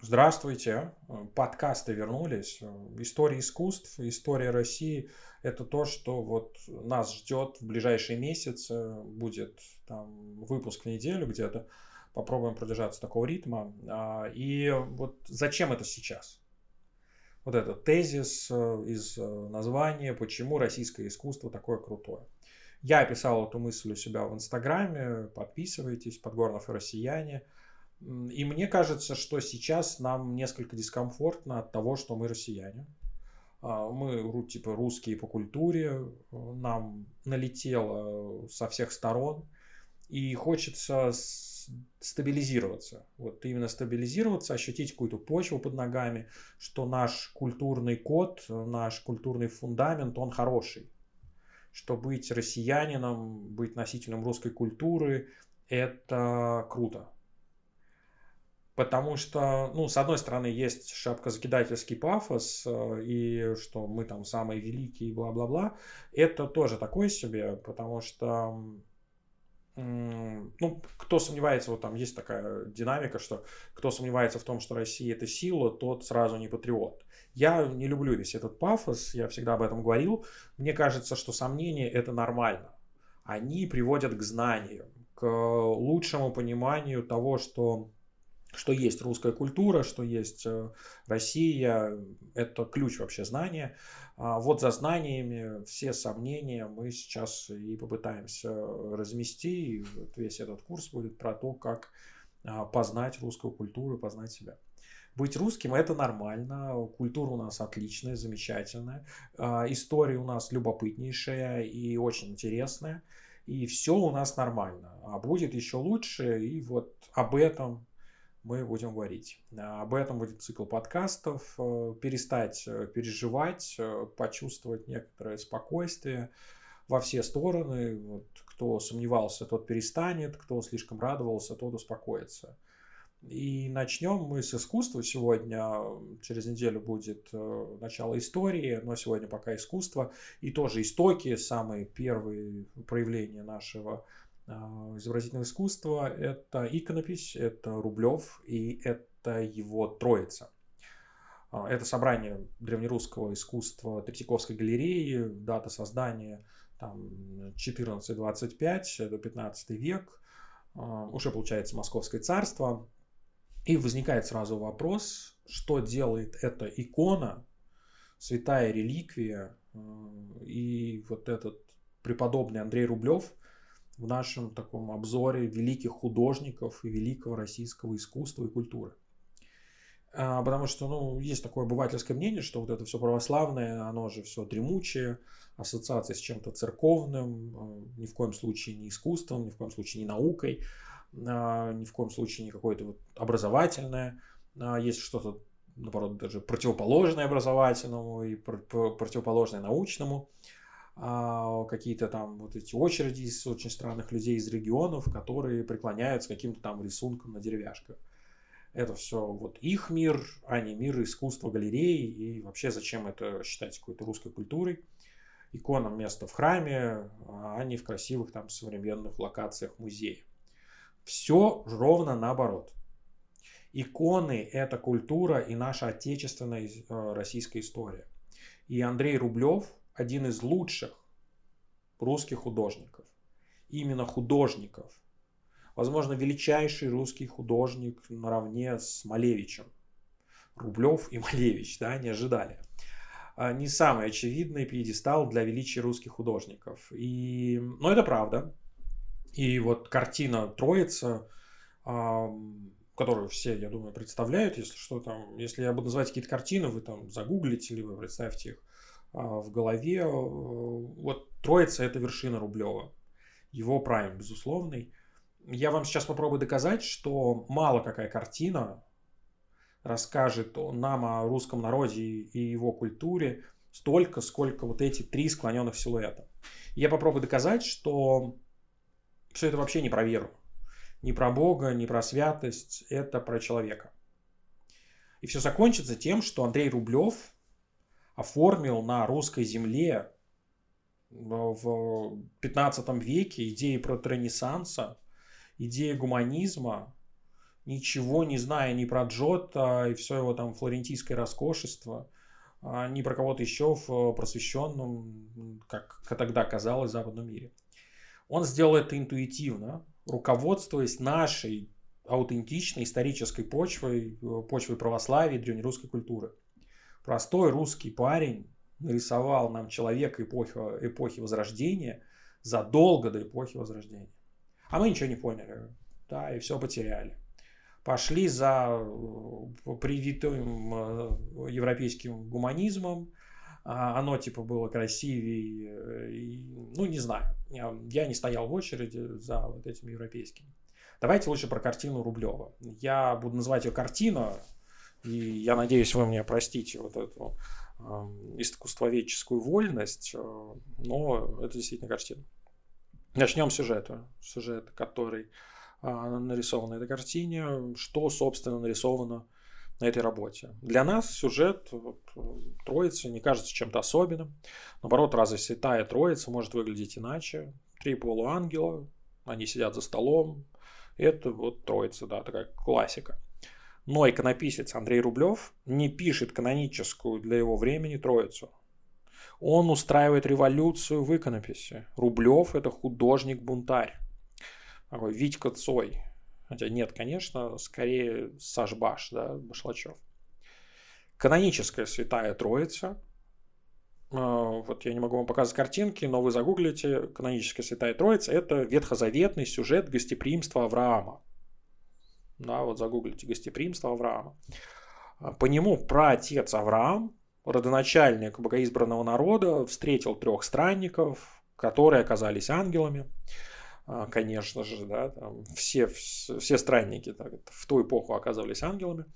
Здравствуйте, подкасты вернулись. История искусств, история России – это то, что вот нас ждет в ближайшие месяцы. Будет там выпуск в неделю где-то. Попробуем продержаться такого ритма. А, и вот зачем это сейчас? Вот этот тезис э, из э, названия, почему российское искусство такое крутое. Я описал эту мысль у себя в Инстаграме. Подписывайтесь, Подгорнов и россияне – и мне кажется, что сейчас нам несколько дискомфортно от того, что мы россияне. А, мы типа русские по культуре, нам налетело со всех сторон, и хочется стабилизироваться. Вот именно стабилизироваться, ощутить какую-то почву под ногами, что наш культурный код, наш культурный фундамент, он хороший. Что быть россиянином, быть носителем русской культуры, это круто. Потому что, ну, с одной стороны, есть шапкозакидательский пафос, э, и что мы там самые великие, бла-бла-бла. Это тоже такое себе, потому что, ну, кто сомневается, вот там есть такая динамика, что кто сомневается в том, что Россия это сила, тот сразу не патриот. Я не люблю весь этот пафос, я всегда об этом говорил. Мне кажется, что сомнения это нормально. Они приводят к знаниям, к лучшему пониманию того, что что есть русская культура, что есть э, Россия, это ключ вообще знания. А вот за знаниями все сомнения мы сейчас и попытаемся размести. И весь этот курс будет про то, как а, познать русскую культуру, познать себя. Быть русским это нормально, культура у нас отличная, замечательная, а, история у нас любопытнейшая и очень интересная, и все у нас нормально. А будет еще лучше, и вот об этом мы будем говорить. А, об этом будет цикл подкастов. Э, перестать э, переживать, э, почувствовать некоторое спокойствие во все стороны. Вот, кто сомневался, тот перестанет, кто слишком радовался, тот успокоится. И начнем мы с искусства сегодня. Через неделю будет начало истории, но сегодня пока искусство. И тоже истоки, самые первые проявления нашего изобразительного искусства. Это иконопись, это Рублев и это его троица. А, это собрание древнерусского искусства Третьяковской галереи, дата создания там 14-25, это 15 век, а, уже получается Московское царство. И возникает сразу вопрос, что делает эта икона, святая реликвия, и вот этот преподобный Андрей Рублев – в нашем таком обзоре великих художников и великого российского искусства и культуры. А, потому что, ну, есть такое обывательское мнение, что вот это все православное, оно же все дремучее, ассоциация с чем-то церковным, а, ни в коем случае не искусством, ни в коем случае не наукой, а, ни в коем случае не какое-то вот образовательное. Есть что-то, наоборот, даже противоположное образовательному и противоположное научному. А, какие-то там вот эти очереди из очень странных людей из регионов, которые преклоняются каким-то там рисункам на деревяшках. Это все вот их мир, а не мир искусства галереи. И вообще зачем это считать какой-то русской культурой? Иконам место в храме, а не в красивых там современных локациях музея. Все ровно наоборот. Иконы – это культура и наша отечественная э, российская история. И Андрей Рублев – один из лучших русских художников. Именно художников. Возможно, величайший русский художник наравне с Малевичем. Рублев и Малевич, да, не ожидали. А, не самый очевидный пьедестал для величия русских художников. И, но это правда. И вот картина Троица, которую все, я думаю, представляют, если что там, если я буду называть какие-то картины, вы там загуглите вы представьте их в голове. Э, вот Троица – это вершина Рублева. Его прайм, безусловный. Я вам сейчас попробую доказать, что мало какая картина расскажет нам о русском народе и его культуре столько, сколько вот эти три склоненных силуэта. Я попробую доказать, что все это вообще не про веру, не про Бога, не про святость, это про человека. И все закончится тем, что Андрей Рублев оформил на русской земле в 15 веке идеи про Ренессанса, идеи гуманизма, ничего не зная ни про Джота и все его там флорентийское роскошество, а ни про кого-то еще в просвещенном, как тогда казалось, западном мире. Он сделал это интуитивно, руководствуясь нашей аутентичной исторической почвой, э, почвой православия и древнерусской культуры. Простой русский парень нарисовал нам человека эпохи, эпохи Возрождения задолго до эпохи Возрождения. А мы ничего не поняли, да, и все потеряли. Пошли за э, привитым э, европейским гуманизмом, а оно типа было красивее, и, ну не знаю, я не стоял в очереди за вот этим европейским. Давайте лучше про картину Рублева. Я буду называть ее картина, и я надеюсь, вы мне простите вот эту э, искусствоведческую вольность, э, но это действительно картина. Начнем с сюжета. Сюжет, который э, нарисован на этой картине, что, собственно, нарисовано на этой работе. Для нас сюжет вот, Троицы не кажется чем-то особенным. Наоборот, разве святая Троица может выглядеть иначе? Три полуангела, они сидят за столом, это вот Троица, да, такая классика. Но иконописец Андрей Рублев не пишет каноническую для его времени Троицу. Он устраивает революцию в иконописи. Рублев – это художник-бунтарь. Такой Витька Цой. Хотя нет, конечно, скорее Сашбаш, да, Башлачев. Каноническая Святая Троица а, вот я не могу вам показать картинки, но вы загуглите каноническая Святая Троица. Это ветхозаветный сюжет гостеприимства Авраама. Да, вот загуглите гостеприимство Авраама. А, по нему праотец Авраам, родоначальник богоизбранного народа, встретил трех странников, которые оказались ангелами. А, конечно же, да, там все, все странники так, в ту эпоху оказывались ангелами.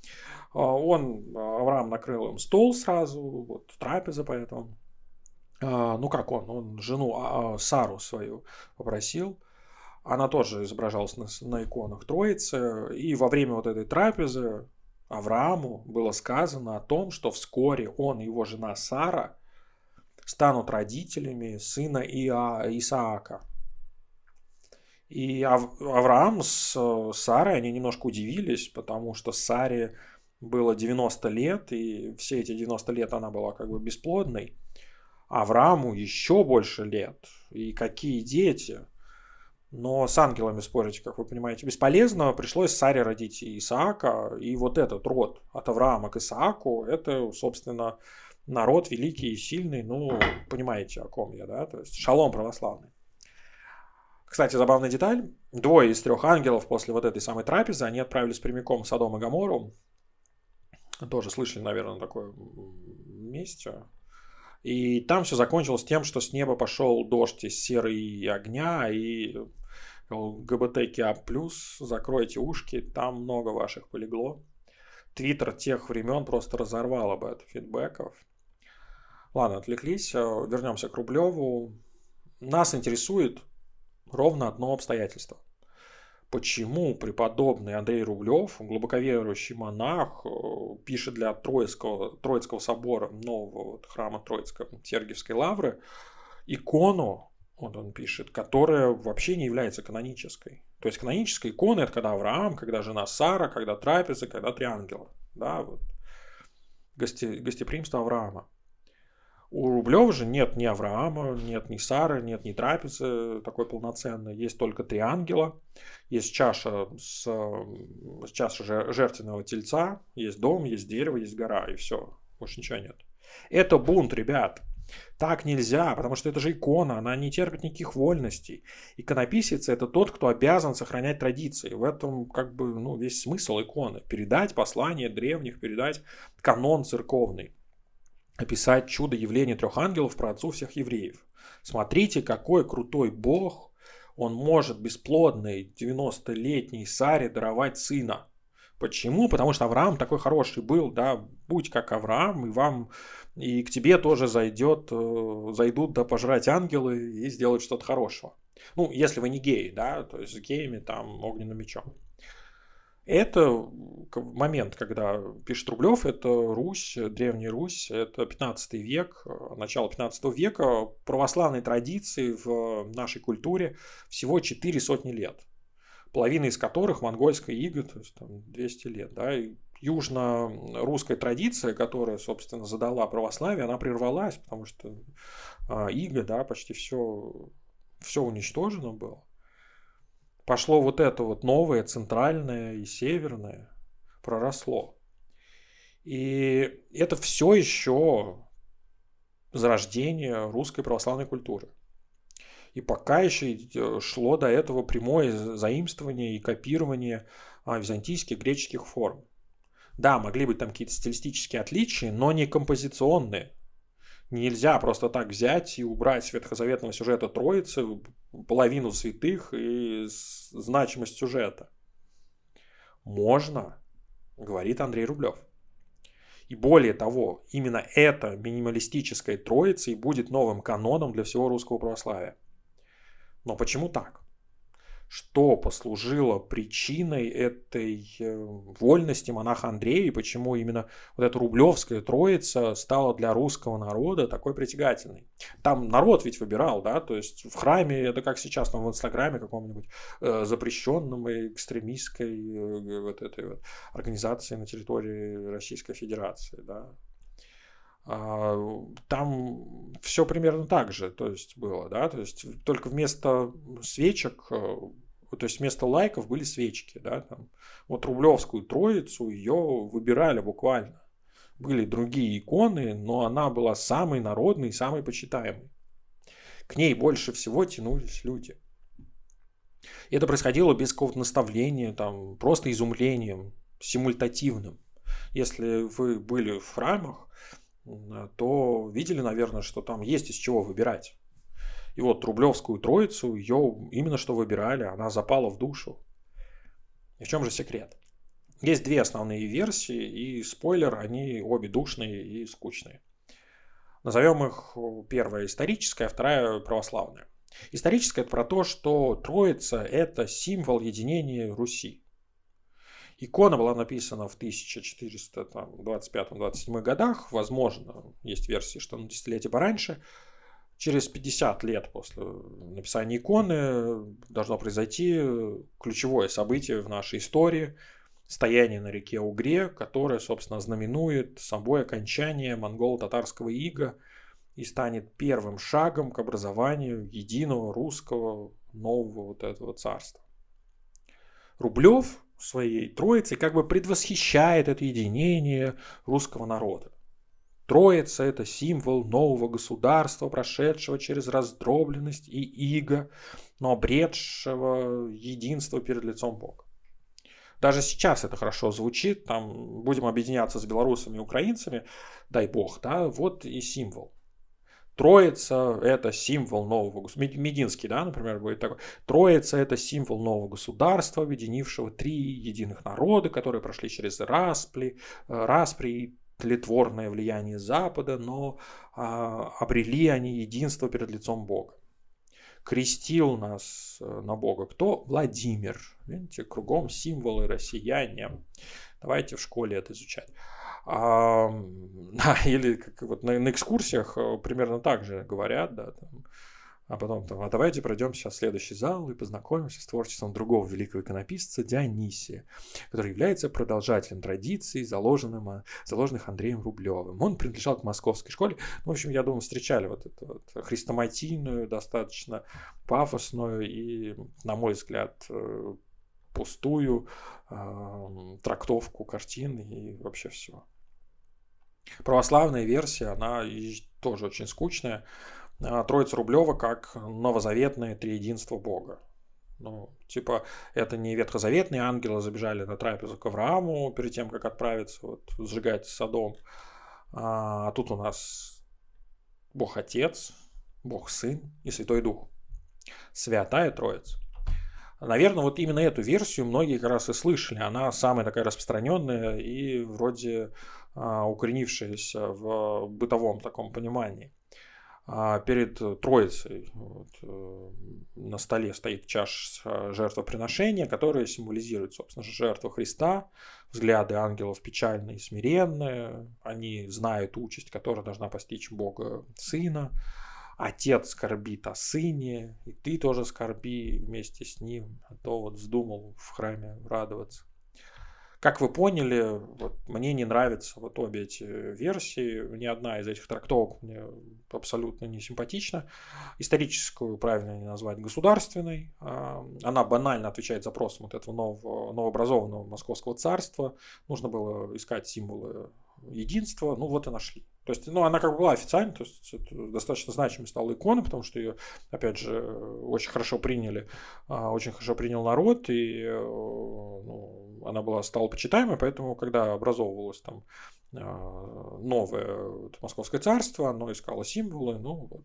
Он, Авраам накрыл им стол сразу, вот трапеза поэтому. А, ну как он, он жену а, а, Сару свою попросил, она тоже изображалась на, на иконах Троицы, и во время вот этой трапезы Аврааму было сказано о том, что вскоре он и его жена Сара станут родителями сына Иа, Исаака. И Ав, Авраам с Сарой, они немножко удивились, потому что Саре было 90 лет, и все эти 90 лет она была как бы бесплодной. Аврааму еще больше лет. И какие дети. Но с ангелами спорить, как вы понимаете, бесполезно. Пришлось Саре родить Исаака. И вот этот род от Авраама к Исааку, это, собственно, народ великий и сильный. Ну, понимаете, о ком я, да? То есть шалом православный. Кстати, забавная деталь. Двое из трех ангелов после вот этой самой трапезы, они отправились прямиком в Содом и Гамору. Тоже слышали, наверное, такое месте. И там все закончилось тем, что с неба пошел дождь из серы и огня, и ГБТКА+, закройте ушки, там много ваших полегло. Твиттер тех времен просто разорвал об этом фидбэков. Ладно, отвлеклись, вернемся к Рублеву. Нас интересует ровно одно обстоятельство – почему преподобный Андрей Рублев, глубоковерующий монах, э, пишет для Троицкого, Троицкого собора нового храма Троицкой Сергиевской лавры икону, вот он пишет, которая вообще не является канонической. То есть каноническая икона это когда Авраам, когда жена Сара, когда трапеза, когда три ангела. Да, вот. Гости, гостеприимство Авраама. У Рублева же нет ни Авраама, нет ни Сары, нет ни трапезы такой полноценной. Есть только три ангела, есть чаша с, чаша жертвенного тельца, есть дом, есть дерево, есть гора, и все. Больше ничего нет. Это бунт, ребят. Так нельзя, потому что это же икона, она не терпит никаких вольностей. Иконописец – это тот, кто обязан сохранять традиции. В этом как бы ну, весь смысл иконы. Передать послание древних, передать канон церковный описать чудо явления трех ангелов про отцу всех евреев. Смотрите, какой крутой бог, он может бесплодной 90-летней Саре даровать сына. Почему? Потому что Авраам такой хороший был, да, будь как Авраам, и вам, и к тебе тоже зайдет, э, зайдут да пожрать ангелы и сделают что-то хорошего. Ну, если вы не геи, да, то есть с геями там огненным мечом. Это момент, когда пишет Рублев, это Русь, Древняя Русь, это 15 век, начало 15 века, православной традиции в нашей культуре всего 4 сотни лет. половина из которых монгольская ига, то есть там 200 лет, да, и южно-русская традиция, которая, собственно, задала православие, она прервалась, потому что а, ига, да, почти все, все уничтожено было. Пошло вот это вот новое, центральное и северное, проросло. И это все еще зарождение русской православной культуры. И пока еще э, шло до этого прямое заимствование и копирование а, византийских греческих форм. Да, могли быть там какие-то стилистические отличия, но не композиционные. Нельзя просто так взять и убрать с ветхозаветного сюжета Троицы половину святых и значимость сюжета. Можно, говорит Андрей Рублев. И более того, именно эта минималистическая троица и будет новым каноном для всего русского православия. Но почему так? Что послужило причиной этой э, вольности монаха Андрея и почему именно вот эта рублевская троица стала для русского народа такой притягательной? Там народ ведь выбирал, да, то есть в храме, это как сейчас там в Инстаграме каком-нибудь э, запрещенном и экстремистской э, вот этой вот организации на территории Российской Федерации, да, а, там все примерно так же, то есть было, да, то есть только вместо свечек, то есть вместо лайков были свечки, да, там. Вот Рублевскую троицу ее выбирали буквально. Были другие иконы, но она была самой народной, самой почитаемой. К ней больше всего тянулись люди. И это происходило без какого-то наставления, там, просто изумлением, симультативным. Если вы были в храмах, то видели, наверное, что там есть из чего выбирать. И вот Рублевскую троицу, ее именно что выбирали, она запала в душу. И в чем же секрет? Есть две основные версии, и спойлер, они обе душные и скучные. Назовем их первая историческая, вторая православная. Историческая это про то, что Троица – это символ единения Руси. Икона была написана в 1425-27 годах. Возможно, есть версии, что на десятилетие пораньше. Через 50 лет после написания иконы должно произойти ключевое событие в нашей истории – стояние на реке Угре, которое, собственно, знаменует собой окончание монголо-татарского ига и станет первым шагом к образованию единого русского нового вот этого царства. Рублев своей троицей как бы предвосхищает это единение русского народа. Троица – это символ нового государства, прошедшего через раздробленность и иго, но обретшего единство перед лицом Бога. Даже сейчас это хорошо звучит, там будем объединяться с белорусами и украинцами, дай бог, да, вот и символ. Троица – это символ нового государства. Мединский, да, например, будет такой. Троица – это символ нового государства, объединившего три единых народа, которые прошли через распли, распри и тлетворное влияние Запада, но а, обрели они единство перед лицом Бога. Крестил нас э, на Бога кто? Владимир. Видите, кругом символы россияне. Давайте в школе это изучать. А, да, или как вот на, на экскурсиях э, примерно так же говорят, да, там, а потом там, а давайте пройдем сейчас следующий зал и познакомимся с творчеством другого великого иконописца Дионисия, который является продолжателем традиций, заложенным, а, заложенных Андреем Рублевым. Он принадлежал к московской школе. Ну, в общем, я думаю, встречали вот эту вот хрестоматийную, достаточно пафосную и, на мой взгляд, э, пустую э, трактовку картин и вообще все. Православная версия, она тоже очень скучная. А, Троица Рублева как новозаветное триединство Бога. Ну, типа, это не ветхозаветные ангелы забежали на трапезу к Аврааму перед тем, как отправиться вот, сжигать Содом. А, а тут у нас Бог Отец, Бог Сын и Святой Дух. Святая Троица. Наверное, вот именно эту версию многие как раз и слышали. Она самая такая распространенная и вроде а, укоренившаяся в бытовом таком понимании. А перед Троицей вот, э, на столе стоит чаша жертвоприношения, которая символизирует, собственно, жертву Христа. Взгляды ангелов печальные смиренные. Они знают участь, которая должна постичь Бога Сына. отец скорбит о сыне, и ты тоже скорби вместе с ним, а то вот вздумал в храме радоваться. Как вы поняли, вот мне не нравятся вот обе эти версии. Ни одна из этих трактовок мне абсолютно не симпатична. Историческую правильно не назвать государственной. А, она банально отвечает запросам вот этого нового, новообразованного московского царства. Нужно было искать символы единства. Ну вот и нашли. То есть, ну, она как бы была официальной, то есть это достаточно значимой стала икона, потому что ее, опять же, очень хорошо приняли, а, очень хорошо принял народ, и э, ну, она была стала почитаемой, поэтому, когда образовывалось там а, новое Московское царство, оно искало символы, ну, вот,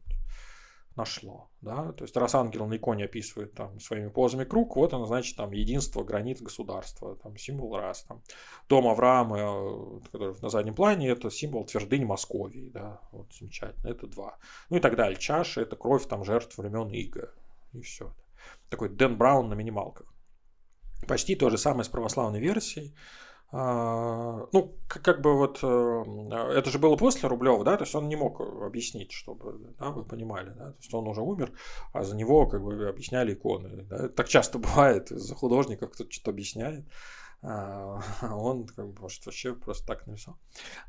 нашло. Да? То есть раз ангел на иконе описывает там своими позами круг, вот оно значит там единство границ государства, там символ раз. Там. Дом Авраама, э, который на заднем плане, это символ твердыни Московии. Да? Вот замечательно, это два. Ну и так далее. Чаша это кровь там жертв времен Иго. И все. Такой Дэн Браун на минималках. Почти то же самое с православной версией. А, ну, как, бы вот э, это же было после Рублева, да, то есть он не мог объяснить, чтобы, да, вы понимали, да, то есть он уже умер, а за него как бы объясняли иконы, да? так часто бывает, за художника кто-то что-то объясняет, а он как бы может вообще просто так написал.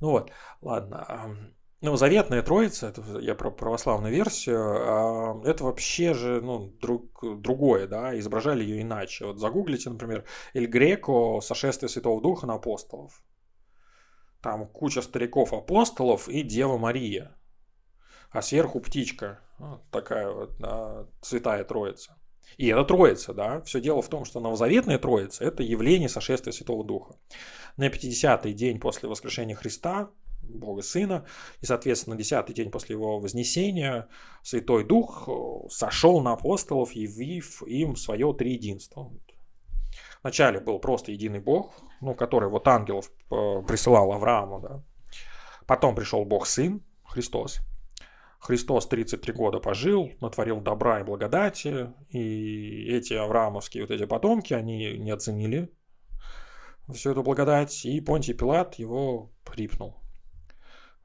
Ну вот, ладно. Ну, заветная троица, это я про православную версию, а это вообще же ну, друг, другое, да, изображали ее иначе. Вот загуглите, например, Эль Греко «Сошествие Святого Духа на апостолов». Там куча стариков-апостолов и Дева Мария. А сверху птичка. Вот такая вот да, святая троица. И это троица, да. Все дело в том, что новозаветная троица – это явление сошествия Святого Духа. На 50-й день после воскрешения Христа Бога Сына. И, соответственно, десятый день после его вознесения Святой Дух э, сошел на апостолов, явив им свое триединство. Вначале был просто единый Бог, ну, который вот ангелов э, присылал Аврааму. Да. Потом пришел Бог Сын, Христос. Христос 33 года пожил, натворил добра и благодати, и эти авраамовские вот эти потомки, они не оценили всю эту благодать, и Понтий Пилат его припнул.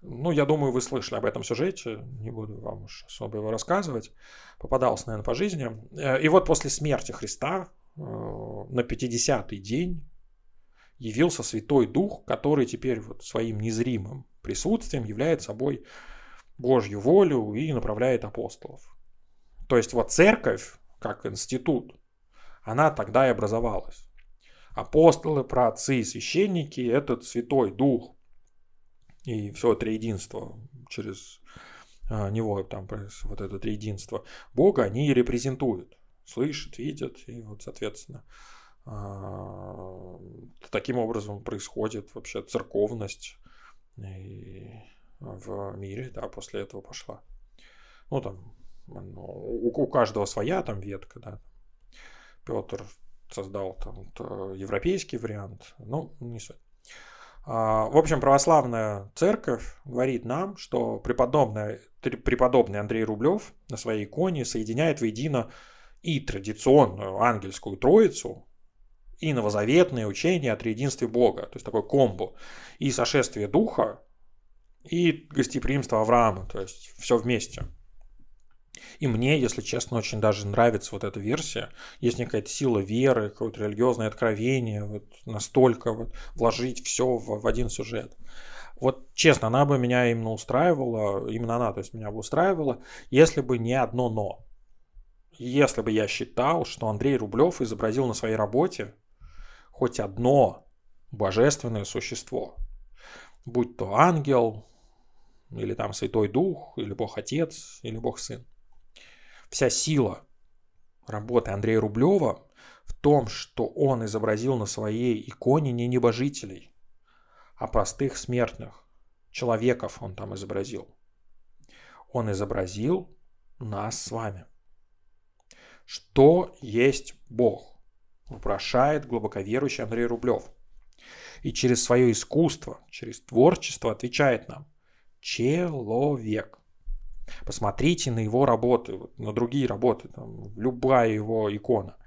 Ну, я думаю, вы слышали об этом сюжете, не буду вам уж особо его рассказывать. Попадался, наверное, по жизни. Э, и вот после смерти Христа э, на 50-й день явился Святой Дух, который теперь вот своим незримым присутствием является собой Божью волю и направляет апостолов. То есть вот церковь, как институт, она тогда и образовалась. Апостолы, праотцы священники – этот Святой Дух, и все триединство через а, него, там, вот это триединство Бога, они репрезентуют, слышат, видят, и вот, соответственно, а, таким образом происходит вообще церковность и в мире, да, после этого пошла. Ну, там, ну, у, у каждого своя там ветка, да. Петр создал там европейский вариант, ну, не суть. А, в общем, православная церковь говорит нам, что преподобный, преподобный Андрей Рублев на своей иконе соединяет воедино и традиционную ангельскую троицу, и новозаветные учения о триединстве Бога, то есть такой комбо, и сошествие Духа, и гостеприимство Авраама, то есть все вместе. И мне, если честно, очень даже нравится вот эта версия. Есть некая сила веры, какое-то религиозное откровение, вот настолько вот вложить все в, в один сюжет. Вот честно, она бы меня именно устраивала, именно она, то есть меня бы устраивала, если бы не одно но. Если бы я считал, что Андрей Рублев изобразил на своей работе хоть одно божественное существо, будь то ангел, или там Святой Дух, или Бог Отец, или Бог Сын вся сила работы Андрея Рублева в том, что он изобразил на своей иконе не небожителей, а простых смертных. Человеков он там изобразил. Он изобразил нас с вами. Что есть Бог? Вопрошает глубоко верующий Андрей Рублев. И через свое искусство, через творчество отвечает нам. Человек. Посмотрите на его работы, на другие работы, там, любая его икона.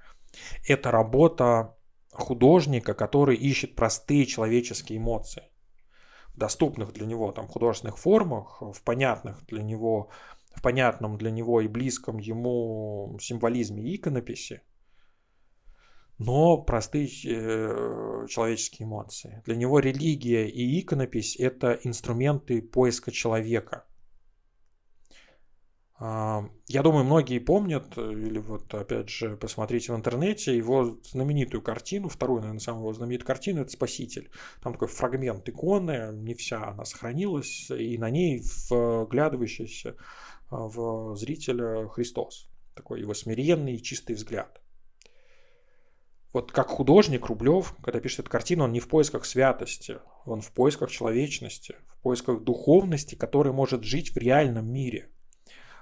Это работа художника, который ищет простые человеческие эмоции в доступных для него там художественных формах, в понятных для него в понятном для него и близком ему символизме иконописи, но простые э, человеческие эмоции. Для него религия и иконопись – это инструменты поиска человека. Э, я думаю, многие помнят, или вот опять же посмотрите в интернете его знаменитую картину, вторую, наверное, самую знаменитую картину – это «Спаситель». Там такой фрагмент иконы, не вся она сохранилась, и на ней вглядывающийся в зрителя Христос. Такой его смиренный и чистый взгляд – вот как художник Рублев, когда пишет эту картину, он не в поисках святости, он в поисках человечности, в поисках духовности, которая может жить в реальном мире,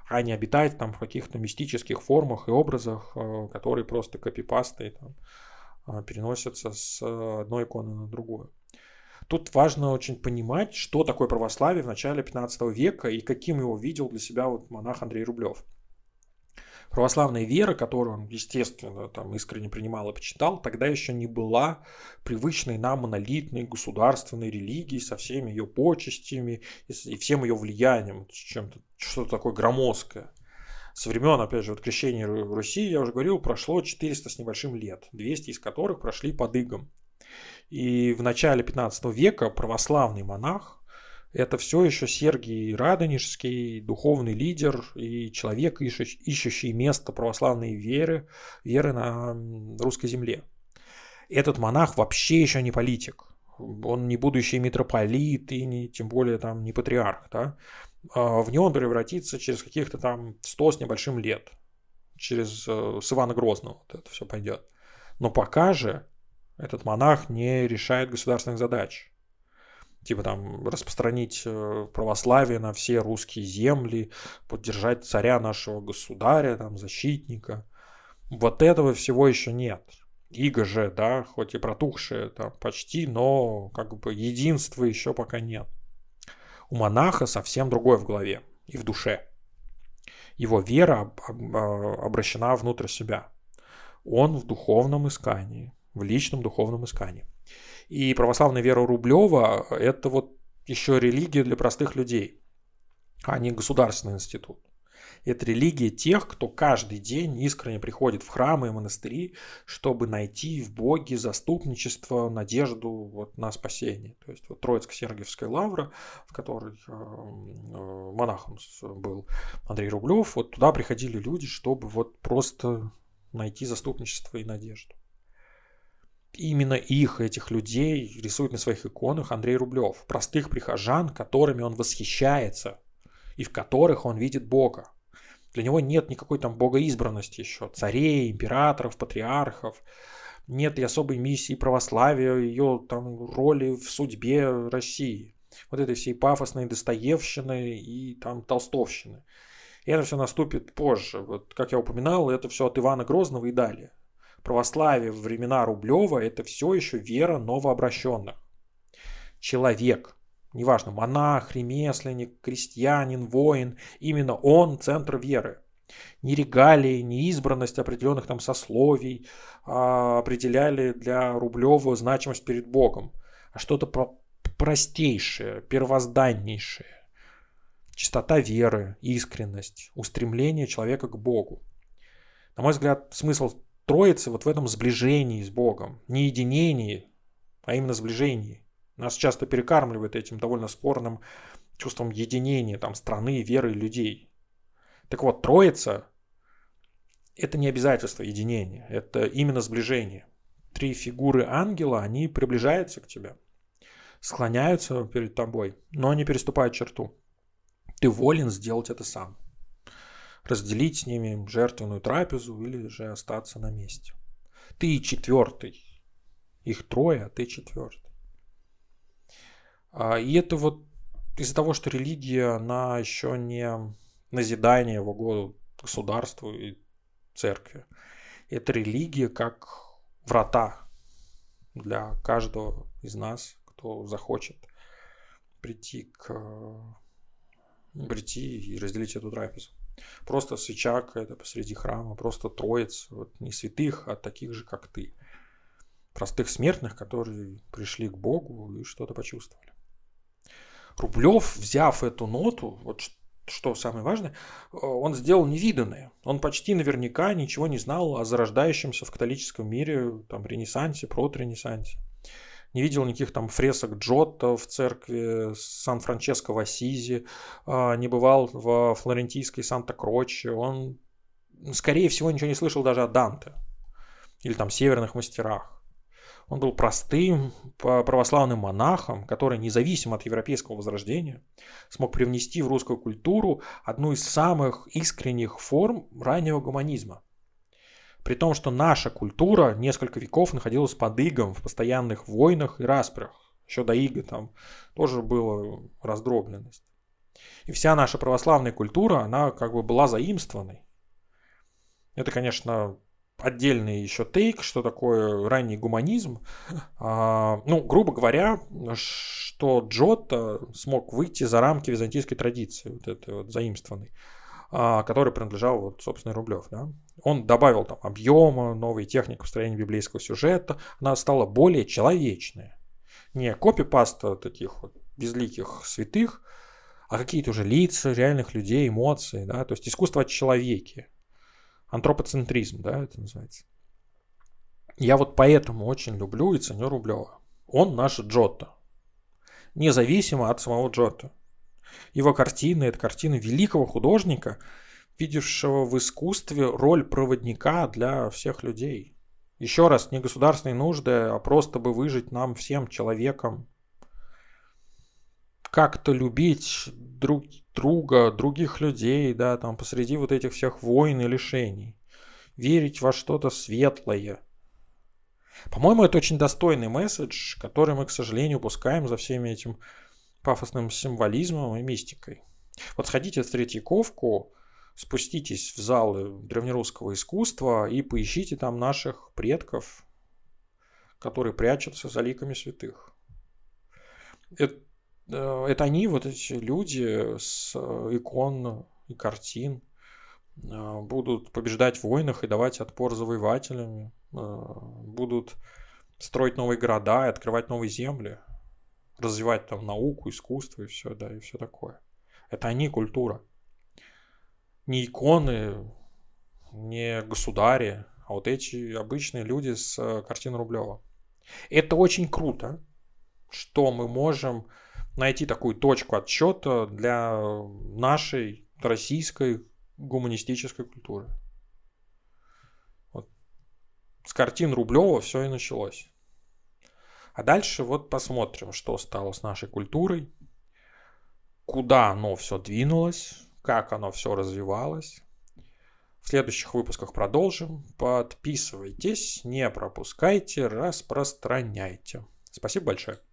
а не обитать там в каких-то мистических формах и образах, э, которые просто копипастой там, э, переносятся с одной иконы на другую. Тут важно очень понимать, что такое православие в начале 15 века и каким его видел для себя вот монах Андрей Рублев православная вера, которую он, естественно, там искренне принимал и почитал, тогда еще не была привычной нам монолитной государственной религией со всеми ее почестями и всем ее влиянием, чем-то что-то такое громоздкое. Со времен, опять же, вот крещения Руси, я уже говорил, прошло 400 с небольшим лет, 200 из которых прошли под игом. И в начале 15 века православный монах это все еще Сергий Радонежский, духовный лидер и человек, ищущий место православной веры, веры на русской земле. Этот монах вообще еще не политик. Он не будущий митрополит и не, тем более там не патриарх. Да? А в него он превратится через каких-то там сто с небольшим лет. Через э, с Ивана Грозного вот это все пойдет. Но пока же этот монах не решает государственных задач типа там распространить э, православие на все русские земли, поддержать царя нашего государя, там, защитника. Вот этого всего еще нет. Иго же, да, хоть и протухшее там почти, но как бы единства еще пока нет. У монаха совсем другое в голове и в душе. Его вера а, обращена внутрь себя. Он в духовном искании, в личном духовном искании. И православная вера Рублева – это вот еще религия для простых людей, а не государственный институт. Это религия тех, кто каждый день искренне приходит в храмы и монастыри, чтобы найти в Боге заступничество, надежду вот на спасение. То есть вот Троицко-Сергиевская лавра, в которой э, э, монахом был Андрей Рублев, вот туда приходили люди, чтобы вот просто найти заступничество и надежду именно их, этих людей, рисует на своих иконах Андрей Рублев. Простых прихожан, которыми он восхищается и в которых он видит Бога. Для него нет никакой там богоизбранности еще, царей, императоров, патриархов. Нет и особой миссии православия, ее там роли в судьбе России. Вот этой всей пафосной Достоевщины и там Толстовщины. И это все наступит позже. Вот, как я упоминал, это все от Ивана Грозного и далее православие в времена Рублева – это все еще вера новообращенных. Человек, неважно, монах, ремесленник, крестьянин, воин, именно он – центр веры. Ни регалии, ни избранность определенных там сословий а, определяли для Рублева значимость перед Богом, а что-то про простейшее, первозданнейшее. Чистота веры, искренность, устремление человека к Богу. На мой взгляд, смысл Троицы вот в этом сближении с Богом. Не единении, а именно сближении. Нас часто перекармливает этим довольно спорным чувством единения там, страны, веры людей. Так вот, Троица – это не обязательство единения, это именно сближение. Три фигуры ангела, они приближаются к тебе, склоняются перед тобой, но не переступают черту. Ты волен сделать это сам разделить с ними жертвенную трапезу или же остаться на месте. Ты четвертый. Их трое, а ты четвертый. А, и это вот из-за того, что религия, она еще не назидание в угоду государству и церкви. Это религия как врата для каждого из нас, кто захочет прийти к прийти и разделить эту трапезу. Просто свеча какая-то посреди храма, просто троиц, вот не святых, а таких же, как ты. Простых смертных, которые пришли к Богу и что-то почувствовали. Рублев, взяв эту ноту, вот что самое важное, э, он сделал невиданное. Он почти наверняка ничего не знал о зарождающемся в католическом мире там, ренессансе, протренессансе. Не видел никаких там фресок Джотто в церкви Сан-Франческо в Ассизи, а, не бывал в флорентийской Санта-Кроче. Он, скорее всего, ничего не слышал даже о Данте или там северных мастерах. Он был простым православным монахом, который, независимо от европейского возрождения, смог привнести в русскую культуру одну из самых искренних форм раннего гуманизма. При том, что наша культура несколько веков находилась под игом в постоянных войнах и распрях. Еще до ига там тоже была раздробленность. И вся наша православная культура, она как бы была заимствованной. Это, конечно, отдельный еще тейк, что такое ранний гуманизм. А, ну, грубо говоря, что Джотто смог выйти за рамки византийской традиции, вот этой вот заимствованной, а, который принадлежал, вот, собственно, Рублев. Да? Он добавил там объема, новые техники построения библейского сюжета, она стала более человечная. Не копипаста таких вот безликих святых, а какие-то уже лица реальных людей, эмоции, да, то есть искусство от человеки антропоцентризм, да, это называется. Я вот поэтому очень люблю и ценю Рублева. Он наш Джотто. Независимо от самого Джотто. Его картины – это картины великого художника, видевшего в искусстве роль проводника для всех людей. Еще раз, не государственные нужды, а просто бы выжить нам всем человеком. Как-то любить друг друга, других людей, да, там посреди вот этих всех войн и лишений. Верить во что-то светлое. По-моему, это очень достойный месседж, который мы, к сожалению, упускаем за всеми этим пафосным символизмом и мистикой. Вот сходите в Третьяковку, спуститесь в залы древнерусского искусства и поищите там наших предков, которые прячутся за ликами святых. Это Э, это они, вот эти люди с э, икон и картин, э, будут побеждать в войнах и давать отпор завоевателям, будут строить новые города и открывать новые земли, развивать там науку, искусство и все, да, и все такое. Это они культура. Не иконы, не государи, а вот эти обычные люди с картин Рублева. Это очень круто, что мы можем найти такую точку отсчета для нашей российской гуманистической культуры. Вот. С картин Рублева все и началось. А дальше вот посмотрим, что стало с нашей культурой, куда оно все двинулось, как оно все развивалось. В следующих выпусках продолжим. Подписывайтесь, не пропускайте, распространяйте. Спасибо большое.